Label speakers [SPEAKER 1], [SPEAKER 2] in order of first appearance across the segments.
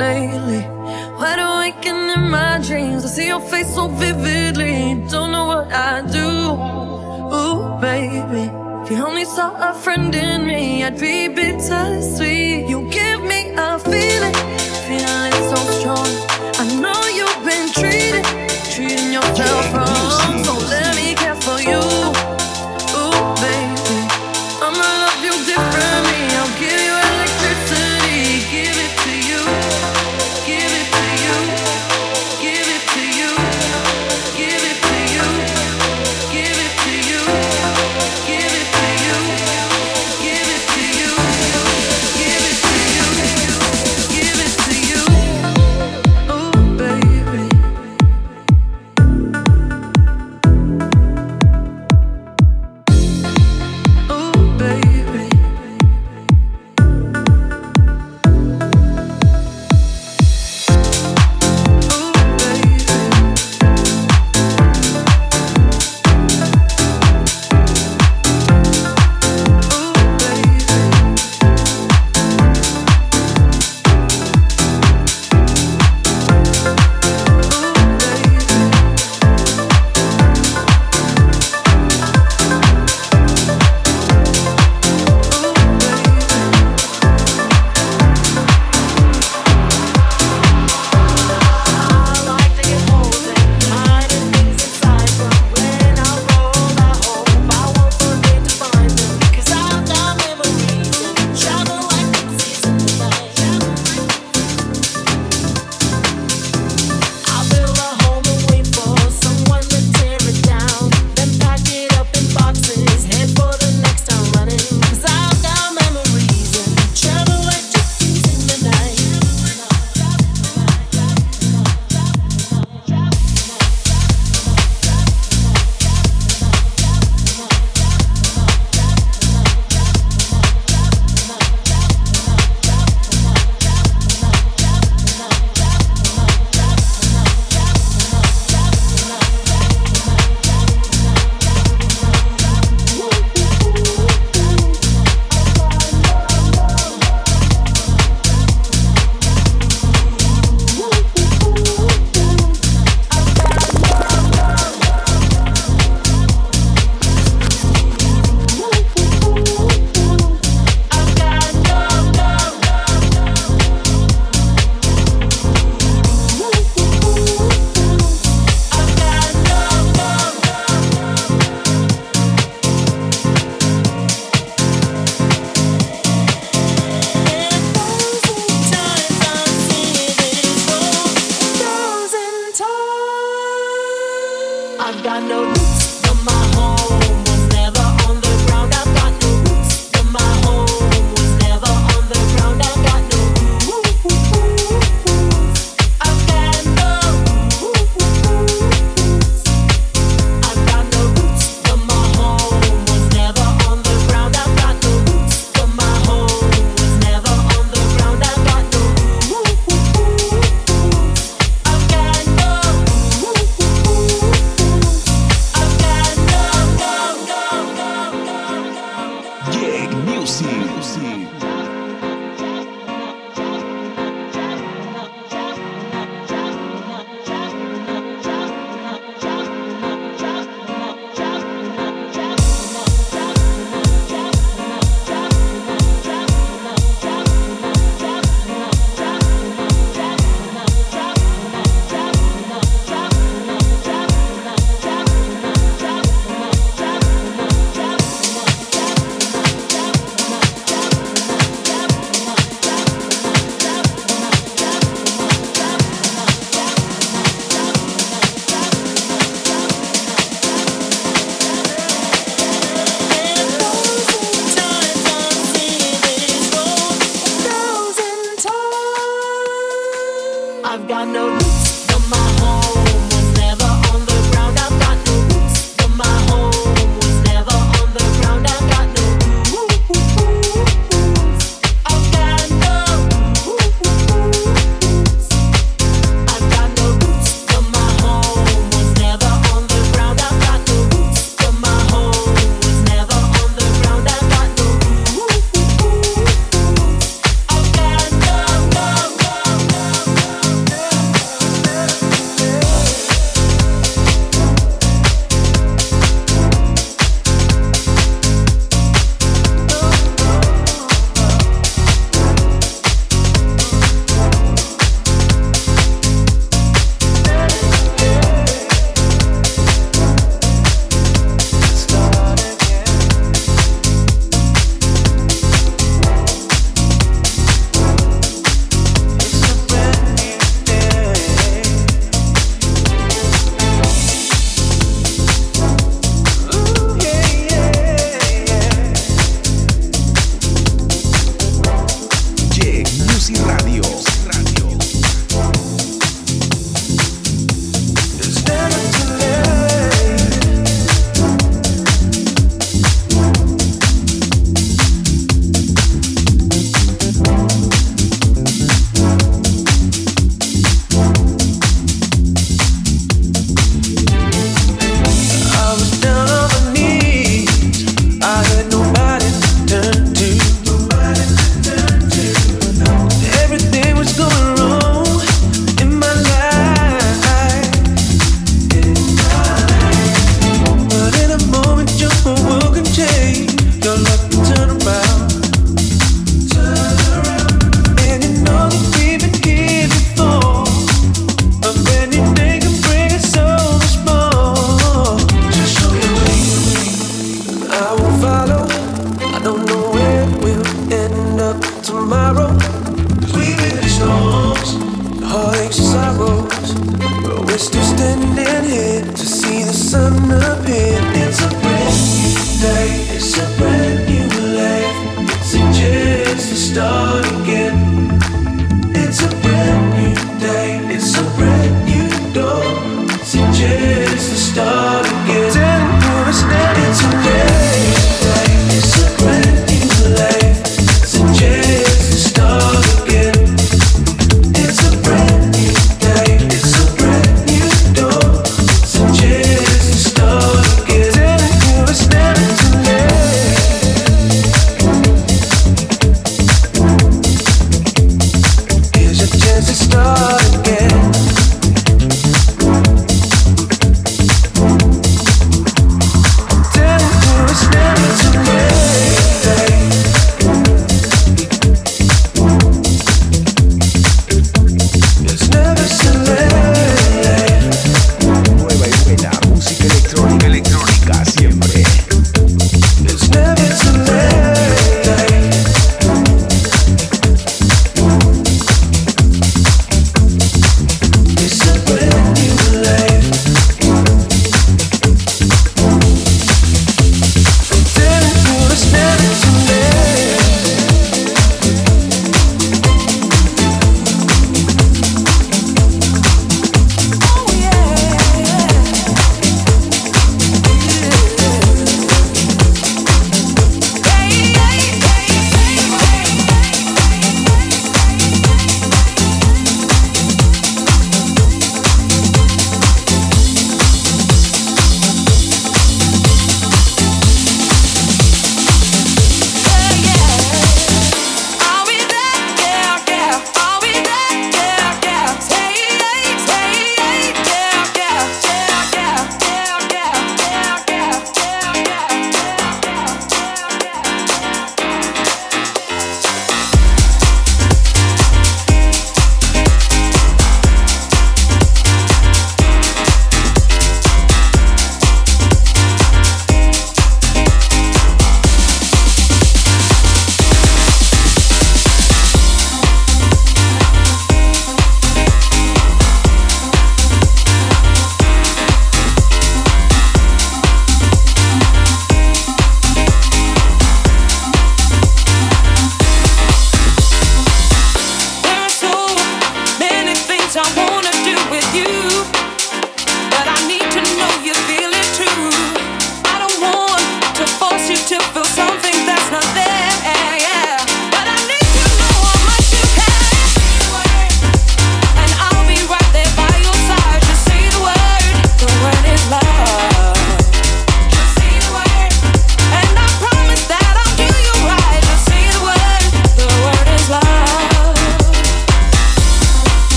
[SPEAKER 1] lately. Wide awaken in my dreams, I see your face so vividly. Don't know what I do. Ooh, baby. If you only saw a friend in me, I'd be bittersweet. You give me a feeling, feeling so strong. I know you've been treating, treating yourself wrong. see light.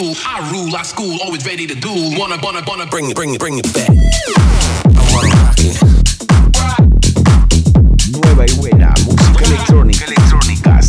[SPEAKER 1] rule, I rule, I school, always ready to do. Wanna,
[SPEAKER 2] wanna, wanna bring it, bring it, bring it back. I wanna rock it.
[SPEAKER 3] Nueva y buena música electrónica. electrónica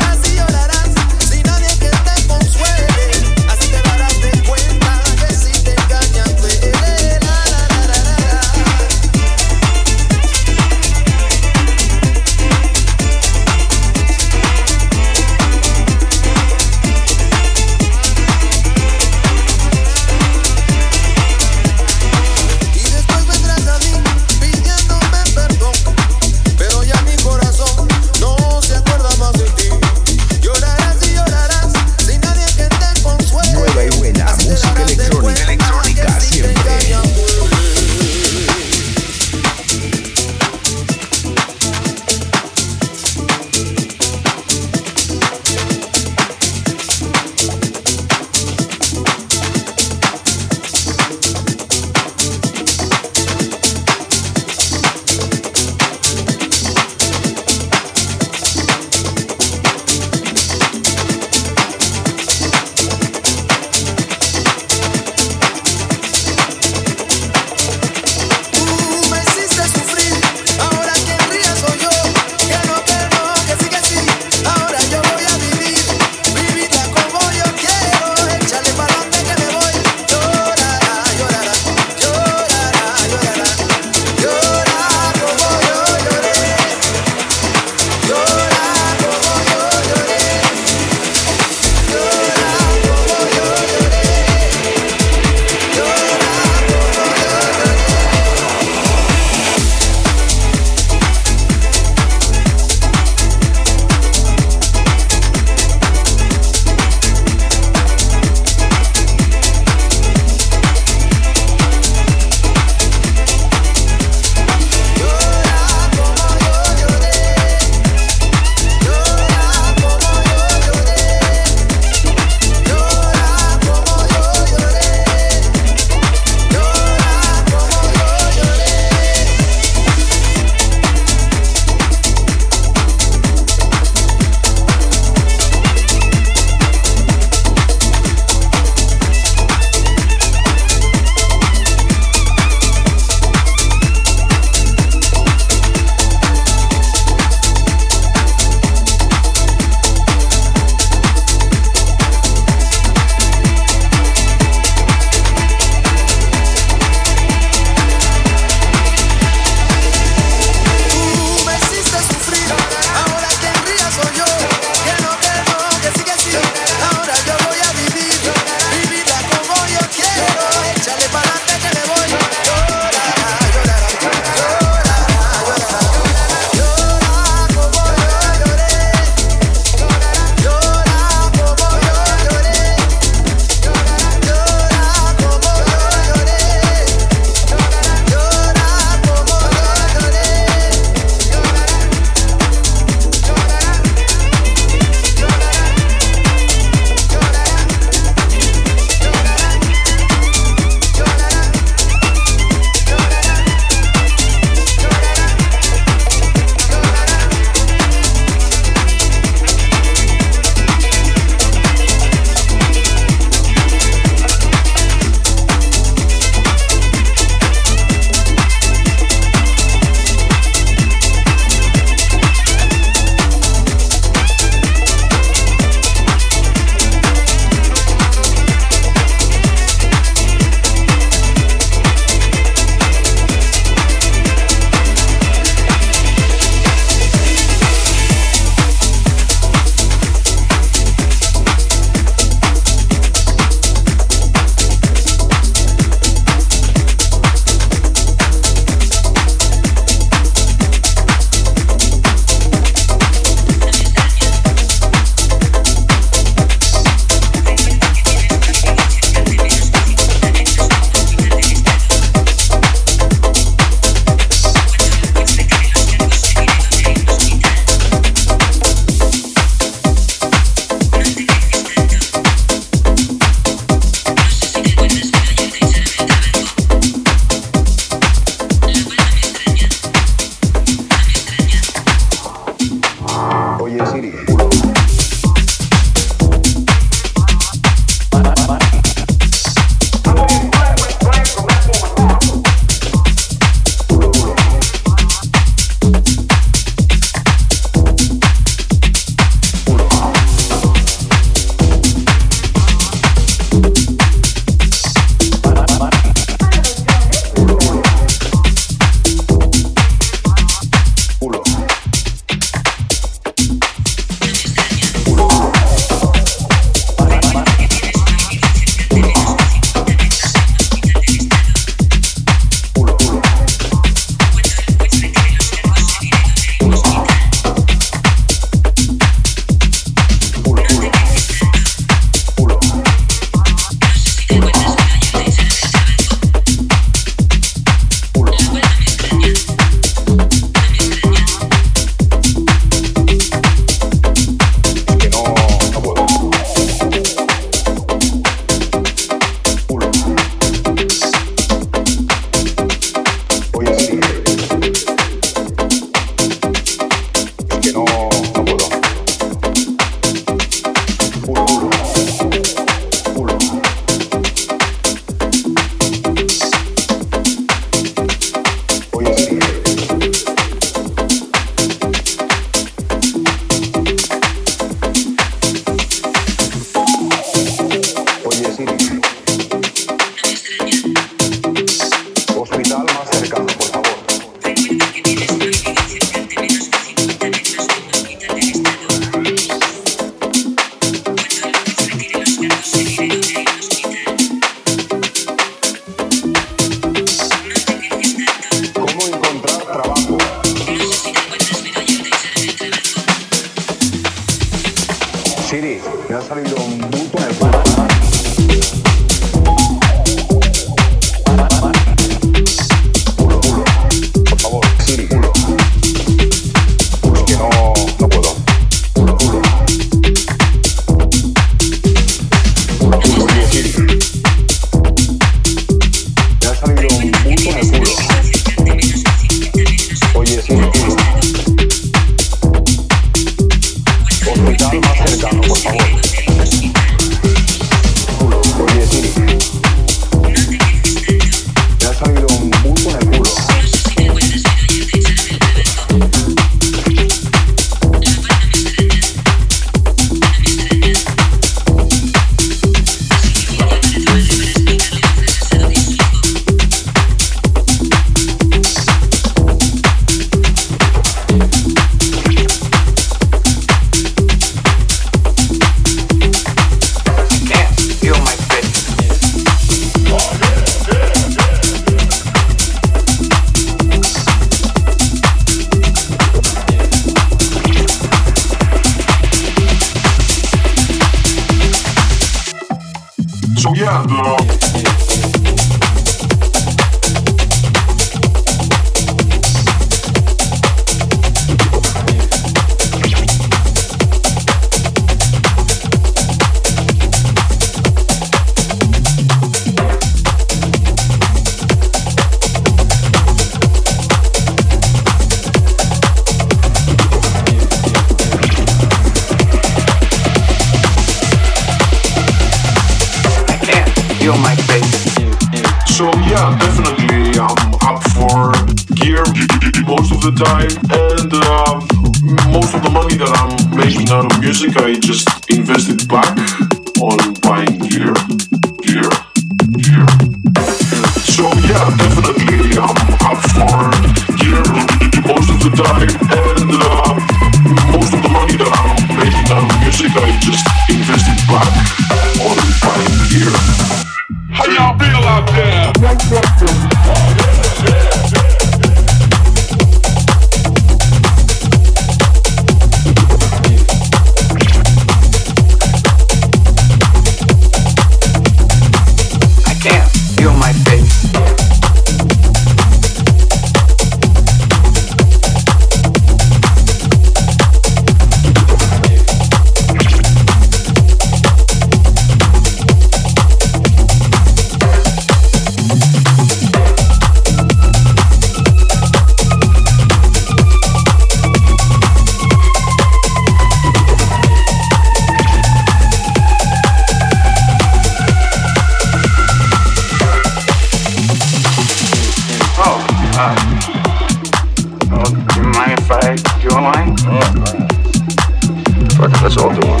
[SPEAKER 4] all do one.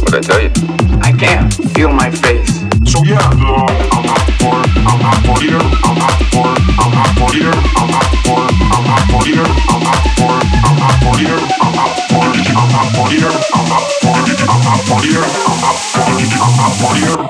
[SPEAKER 4] What'd I tell you?
[SPEAKER 5] I can't feel my face.
[SPEAKER 6] So yeah, uh, I'm for, I'm for here, I'm for, I'm for here, I'm for, I'm for here, I'm for, I'm for here, I'm for, I'm for here, I'm for, I'm for here, I'm for, I'm for here.